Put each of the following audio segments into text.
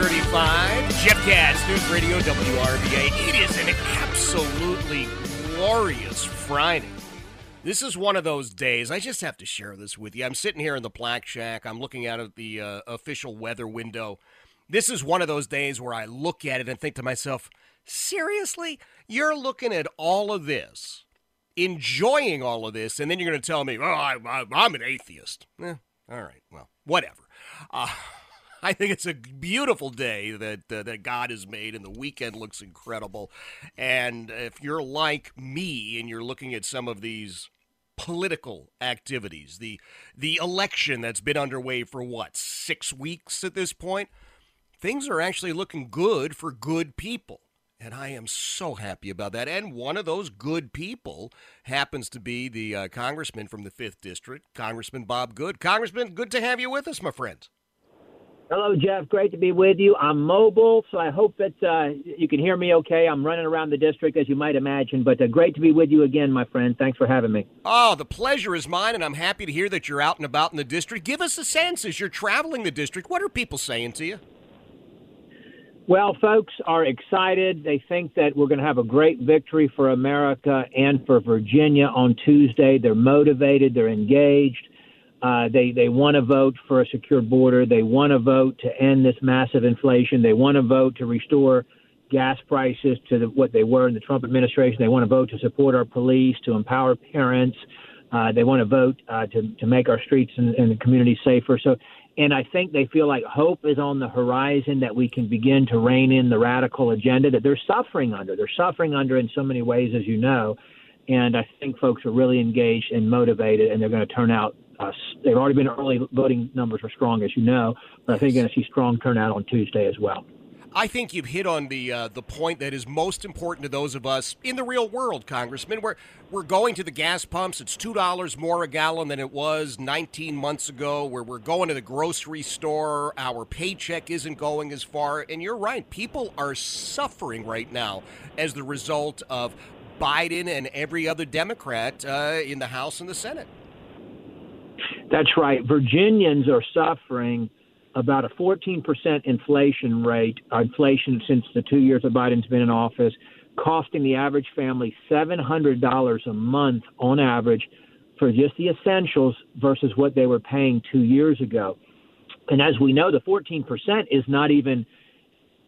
335, Jeff Katz, News Radio WRVA. It is an absolutely glorious Friday. This is one of those days. I just have to share this with you. I'm sitting here in the Black Shack. I'm looking out of the uh, official weather window. This is one of those days where I look at it and think to myself, seriously? You're looking at all of this, enjoying all of this, and then you're going to tell me, oh, I, am an atheist. Eh, all right, well, whatever. Uh, I think it's a beautiful day that uh, that God has made, and the weekend looks incredible. And if you're like me and you're looking at some of these political activities, the the election that's been underway for what six weeks at this point, things are actually looking good for good people. And I am so happy about that. And one of those good people happens to be the uh, congressman from the 5th District, Congressman Bob Good. Congressman, good to have you with us, my friend. Hello, Jeff. Great to be with you. I'm mobile, so I hope that uh, you can hear me okay. I'm running around the district, as you might imagine, but uh, great to be with you again, my friend. Thanks for having me. Oh, the pleasure is mine, and I'm happy to hear that you're out and about in the district. Give us a sense as you're traveling the district. What are people saying to you? Well, folks are excited. They think that we're going to have a great victory for America and for Virginia on Tuesday. They're motivated, they're engaged. Uh, they they want to vote for a secure border. They want to vote to end this massive inflation. They want to vote to restore gas prices to the, what they were in the Trump administration. They want to vote to support our police, to empower parents. Uh, they want to vote uh, to to make our streets and, and the community safer. So, and I think they feel like hope is on the horizon that we can begin to rein in the radical agenda that they're suffering under. They're suffering under in so many ways, as you know. And I think folks are really engaged and motivated, and they're going to turn out uh, they've already been early voting numbers are strong, as you know, but I think you're going to see strong turnout on Tuesday as well. I think you've hit on the uh, the point that is most important to those of us in the real world, Congressman. We're we're going to the gas pumps. It's two dollars more a gallon than it was 19 months ago. Where we're going to the grocery store, our paycheck isn't going as far. And you're right, people are suffering right now as the result of Biden and every other Democrat uh, in the House and the Senate. That's right. Virginians are suffering about a 14% inflation rate, uh, inflation since the two years that Biden's been in office, costing the average family $700 a month on average for just the essentials versus what they were paying two years ago. And as we know, the 14% is not even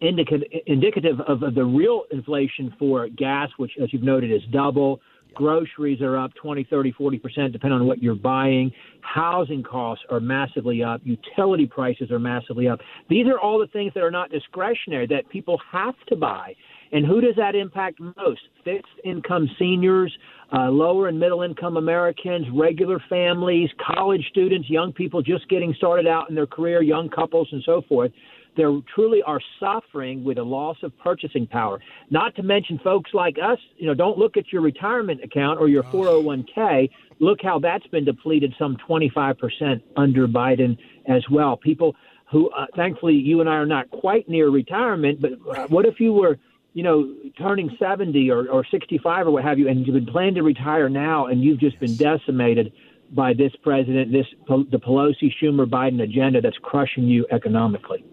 indicative of, of the real inflation for gas, which, as you've noted, is double. Groceries are up 20, 30, 40%, depending on what you're buying. Housing costs are massively up. Utility prices are massively up. These are all the things that are not discretionary that people have to buy. And who does that impact most? Fixed income seniors, uh, lower and middle income Americans, regular families, college students, young people just getting started out in their career, young couples, and so forth they truly are suffering with a loss of purchasing power. Not to mention folks like us, you know, don't look at your retirement account or your 401k. Look how that's been depleted some 25% under Biden as well. People who, uh, thankfully, you and I are not quite near retirement, but uh, what if you were you know, turning 70 or, or 65 or what have you, and you've been planning to retire now, and you've just been decimated by this president, this the Pelosi, Schumer, Biden agenda that's crushing you economically.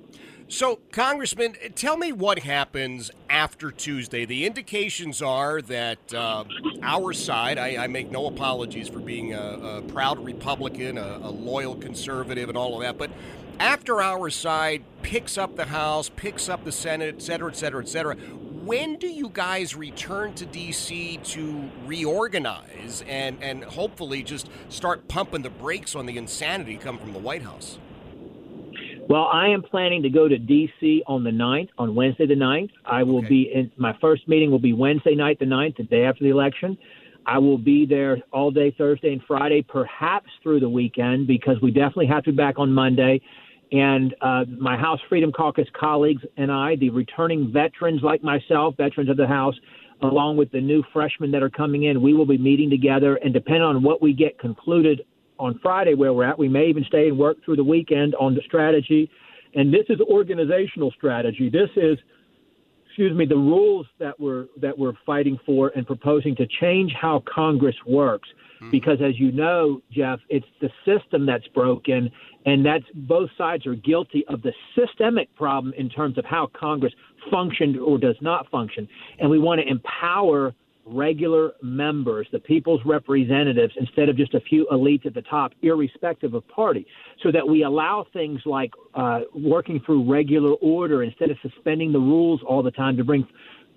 So, Congressman, tell me what happens after Tuesday. The indications are that uh, our side, I, I, make no apologies for being a, a proud Republican, a, a, loyal conservative, and all of that, but after our side picks up the House, picks up the Senate, et cetera, et cetera, et cetera, when do you guys return to D.C. to reorganize and, and hopefully just start pumping the brakes on the insanity come from the White House? Well, I am planning to go to D.C. on the 9th, on Wednesday the 9th. I will okay. be in my first meeting will be Wednesday night the 9th, the day after the election. I will be there all day Thursday and Friday, perhaps through the weekend, because we definitely have to be back on Monday. And uh, my House Freedom Caucus colleagues and I, the returning veterans like myself, veterans of the House, along with the new freshmen that are coming in, we will be meeting together. And depending on what we get concluded on Friday where we're at. We may even stay and work through the weekend on the strategy. And this is organizational strategy. This is, excuse me, the rules that we're that we're fighting for and proposing to change how Congress works. Mm-hmm. Because as you know, Jeff, it's the system that's broken, and that's both sides are guilty of the systemic problem in terms of how Congress functioned or does not function. And we want to empower regular members, the people's representatives, instead of just a few elites at the top, irrespective of party, so that we allow things like uh, working through regular order instead of suspending the rules all the time to bring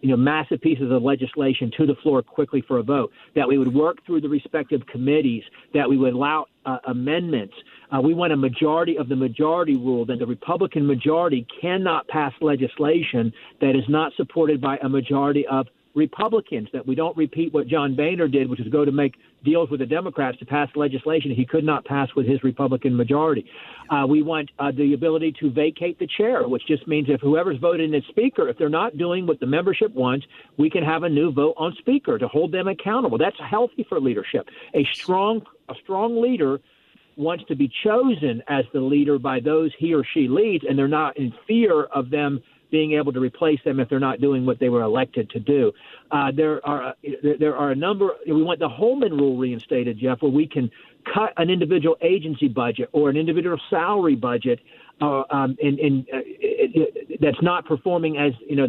you know, massive pieces of legislation to the floor quickly for a vote, that we would work through the respective committees, that we would allow uh, amendments. Uh, we want a majority of the majority rule that the Republican majority cannot pass legislation that is not supported by a majority of Republicans that we don't repeat what John Boehner did, which is go to make deals with the Democrats to pass legislation he could not pass with his Republican majority. Uh, we want uh, the ability to vacate the chair, which just means if whoever's voted in as speaker, if they're not doing what the membership wants, we can have a new vote on speaker to hold them accountable. That's healthy for leadership. A strong, a strong leader wants to be chosen as the leader by those he or she leads, and they're not in fear of them being able to replace them if they're not doing what they were elected to do. Uh, there are there are a number. We want the Holman Rule reinstated, Jeff, where we can cut an individual agency budget or an individual salary budget uh, um, in, in, uh, it, it, that's not performing as you know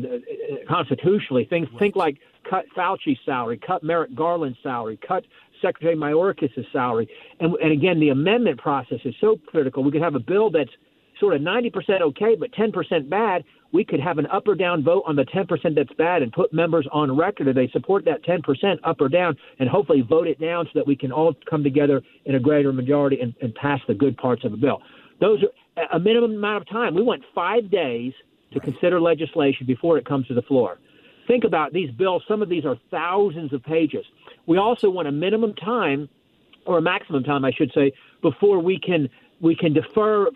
constitutionally. Things right. think like cut Fauci's salary, cut Merrick Garland's salary, cut Secretary Mayorkas' salary, and, and again, the amendment process is so critical. We could have a bill that's sort of 90% okay, but 10% bad we could have an up or down vote on the 10% that's bad and put members on record if they support that 10% up or down and hopefully vote it down so that we can all come together in a greater majority and, and pass the good parts of the bill. Those are a minimum amount of time. We want five days to consider legislation before it comes to the floor. Think about these bills. Some of these are thousands of pages. We also want a minimum time, or a maximum time, I should say, before we can we can defer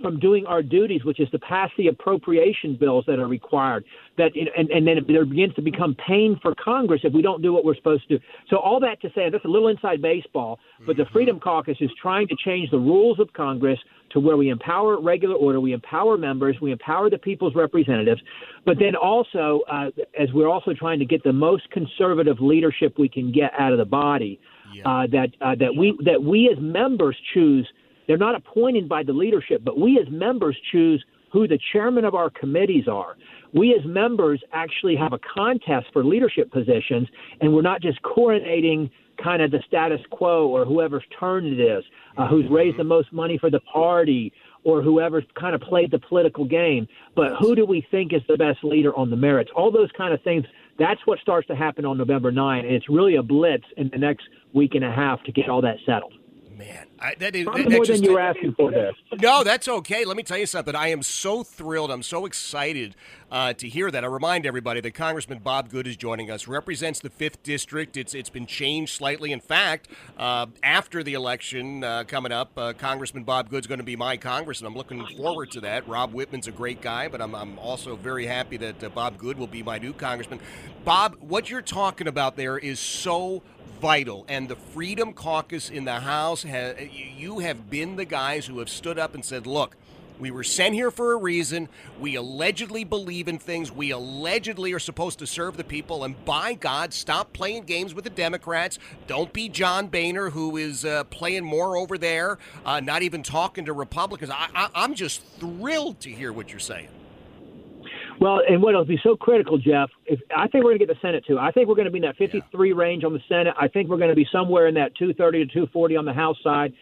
from doing our duties, which is to pass the appropriation bills that are required. That and, and then there begins to become pain for Congress if we don't do what we're supposed to do. So all that to say, that's a little inside baseball. But the Freedom Caucus is trying to change the rules of Congress to where we empower regular order, we empower members, we empower the people's representatives, but then also uh, as we're also trying to get the most conservative leadership we can get out of the body. Yeah. Uh, that uh, that we that we as members choose they're not appointed by the leadership, but we as members choose who the chairman of our committees are. We as members actually have a contest for leadership positions, and we're not just coronating kind of the status quo or whoever's turn it is, uh, who's raised the most money for the party or whoever's kind of played the political game, but who do we think is the best leader on the merits? All those kind of things. That's what starts to happen on November 9, and it's really a blitz in the next week and a half to get all that settled. Man, I, that is Probably that, more than you're asking for there. No, that's okay. Let me tell you something. I am so thrilled. I'm so excited uh, to hear that. I remind everybody that Congressman Bob Good is joining us. Represents the fifth district. It's it's been changed slightly. In fact, uh, after the election uh, coming up, uh, Congressman Bob Good's going to be my congressman. I'm looking forward to that. Rob Wittman's a great guy, but I'm I'm also very happy that uh, Bob Good will be my new congressman. Bob, what you're talking about there is so vital. And the Freedom Caucus in the House, you have been the guys who have stood up and said, look, we were sent here for a reason. We allegedly believe in things. We allegedly are supposed to serve the people. And by God, stop playing games with the Democrats. Don't be John Boehner, who is uh, playing more over there, uh, not even talking to Republicans. I, I, I'm just thrilled to hear what you're saying. Well, and what will be so critical, Jeff, if I think we're going to get the Senate too. I think we're going to be in that 53 yeah. range on the Senate. I think we're going to be somewhere in that 230 to 240 on the House side.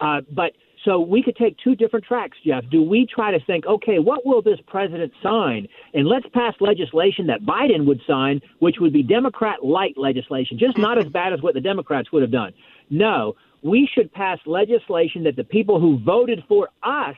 Uh, but so we could take two different tracks, Jeff. Do we try to think, okay, what will this president sign? And let's pass legislation that Biden would sign, which would be Democrat light legislation, just not as bad as what the Democrats would have done. No, we should pass legislation that the people who voted for us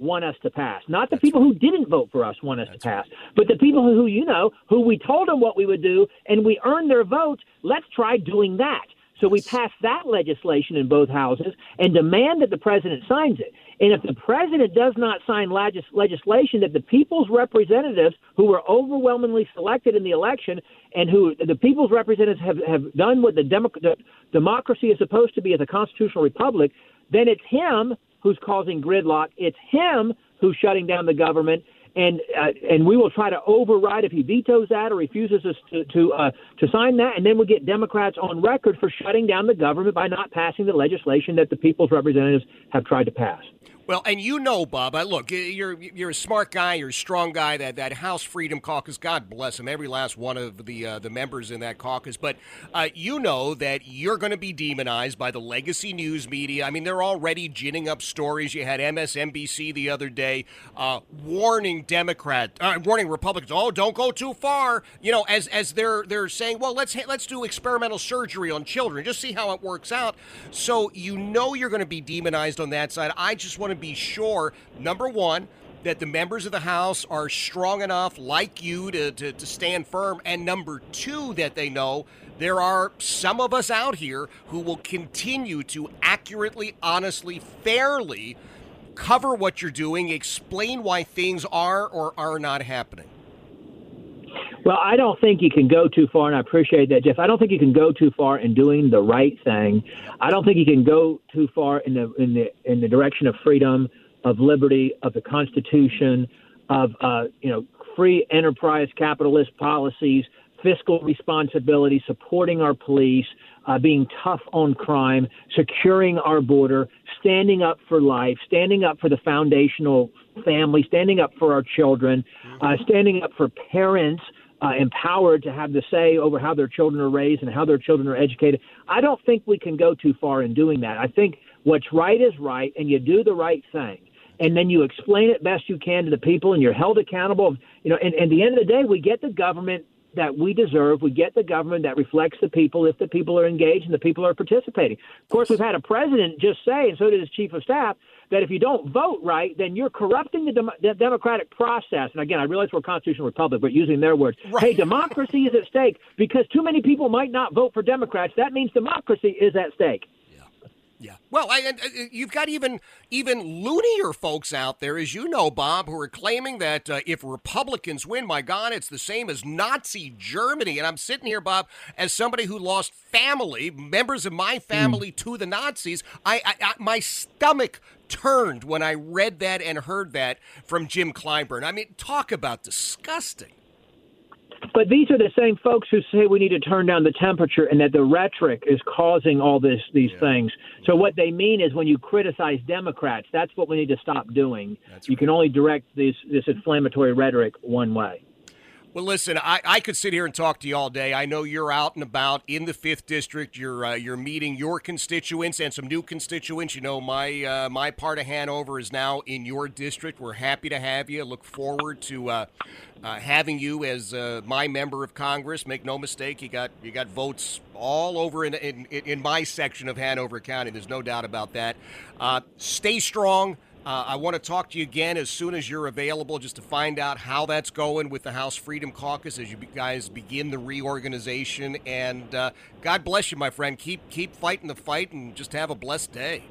want us to pass. Not the That's people right. who didn't vote for us want us That's to pass, right. but the people who, you know, who we told them what we would do and we earned their votes. Let's try doing that. So we pass that legislation in both houses and demand that the president signs it. And if the president does not sign legis- legislation that the people's representatives who were overwhelmingly selected in the election and who the people's representatives have, have done what the, Demo- the democracy is supposed to be as a constitutional republic, then it's him who's causing gridlock. It's him who's shutting down the government and uh, and we will try to override if he vetoes that or refuses us to to, uh, to sign that, and then we'll get Democrats on record for shutting down the government by not passing the legislation that the people's representatives have tried to pass. Well, and you know, Bob. Look, you're you're a smart guy. You're a strong guy. That that House Freedom Caucus, God bless him, every last one of the uh, the members in that caucus. But uh, you know that you're going to be demonized by the legacy news media. I mean, they're already ginning up stories. You had MSNBC the other day uh, warning Democrat, uh, warning Republicans. Oh, don't go too far. You know, as as they're they're saying, well, let's let's do experimental surgery on children, just see how it works out. So you know you're going to be demonized on that side. I just want to be sure, number one, that the members of the House are strong enough, like you, to, to, to, stand firm. And number two, that they know there are some of us out here who will continue to accurately, honestly, fairly cover what you're doing, explain why things are or are not happening. Well, I don't think you can go too far, and I appreciate that, Jeff. I don't think you can go too far in doing the right thing. I don't think you can go too far in the in the in the direction of freedom, of liberty, of the Constitution, of uh, you know free enterprise capitalist policies, fiscal responsibility, supporting our police, uh, being tough on crime, securing our border, standing up for life, standing up for the foundational family, standing up for our children, uh, standing up for parents uh, empowered to have the say over how their children are raised and how their children are educated. I don't think we can go too far in doing that. I think what's right is right, and you do the right thing. And then you explain it best you can to the people, and you're held accountable. You know, and, and at the end of the day, we get the government that we deserve. We get the government that reflects the people if the people are engaged and the people are participating. Of course, we've had a president just say, and so did his chief of staff, that if you don't vote right, then you're corrupting the, dem- the democratic process. And again, I realize we're a constitutional republic, but using their words, right. hey, democracy is at stake because too many people might not vote for Democrats. That means democracy is at stake. Yeah. Yeah. Well, I, I, you've got even even loonier folks out there, as you know, Bob, who are claiming that uh, if Republicans win, my God, it's the same as Nazi Germany. And I'm sitting here, Bob, as somebody who lost family, members of my family mm. to the Nazis. I, I, my stomach turned when I read that and heard that from Jim Clyburn. I mean, talk about disgusting. But these are the same folks who say we need to turn down the temperature and that the rhetoric is causing all this these yeah. things. So what they mean is when you criticize Democrats, that's what we need to stop doing. That's you right. can only direct this this inflammatory rhetoric one way. Well, listen, I, I could sit here and talk to you all day. I know you're out and about in the fifth district. You're uh, you're meeting your constituents and some new constituents. You know, my uh, my part of Hanover is now in your district. We're happy to have you. Look forward to uh, uh having you as uh, my member of Congress. Make no mistake, you got you got votes all over in in, in my section of Hanover County. There's no doubt about that. Uh, stay strong. Uh, I want to talk to you again as soon as you're available just to find out how that's going with the House Freedom Caucus as you guys begin the reorganization. And uh, God bless you, my friend. Keep keep fighting the fight and just have a blessed day.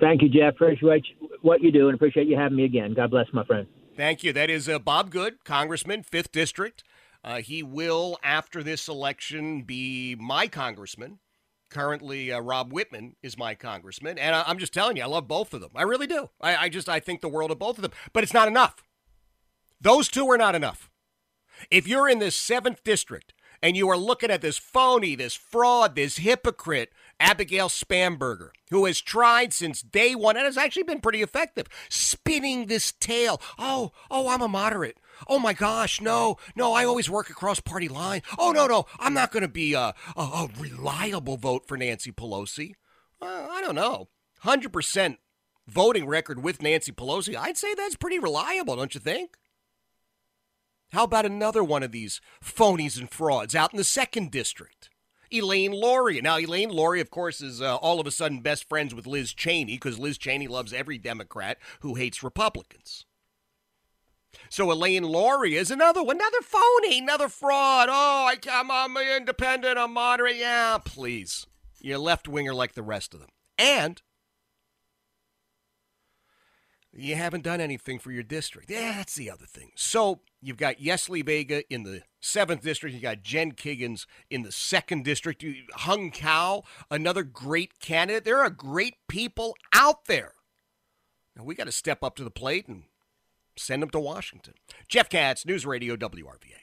Thank you, Jeff. Appreciate what you do and appreciate you having me again. God bless, my friend. Thank you. That is uh, Bob Good, Congressman, 5th District. Uh, he will, after this election, be my congressman currently uh, Rob Wittman is my congressman, and I, am just telling you, I love both of them. I really do. I, I just I think the world of both of them, but it's not enough. Those two are not enough. If you're in this seventh district and you are looking at this phony, this fraud, this hypocrite, Abigail Spanberger, who has tried since day one and has actually been pretty effective, spinning this tale. Oh, oh, I'm a moderate. Oh my gosh, no, no, I always work across party line. Oh, no, no, I'm not going to be a, a, a, reliable vote for Nancy Pelosi. Uh, I don't know. 100% voting record with Nancy Pelosi. I'd say that's pretty reliable, don't you think? How about another one of these phonies and frauds out in the second district? Elaine Luria. Now, Elaine Luria, of course, is uh, all of a sudden best friends with Liz Cheney because Liz Cheney loves every Democrat who hates Republicans. So Elaine Luria is another another phony, another fraud. Oh, I, I'm, I'm independent, I'm moderate. Yeah, please. You're left winger like the rest of them. And you haven't done anything for your district. Yeah, that's the other thing. So you've got Yesley Vega in the seventh district. You got Jen Kiggans in the second district. Hung Cao, another great candidate. There are great people out there. Now we got to step up to the plate and send them to Washington. Jeff Katz, News Radio WRVA.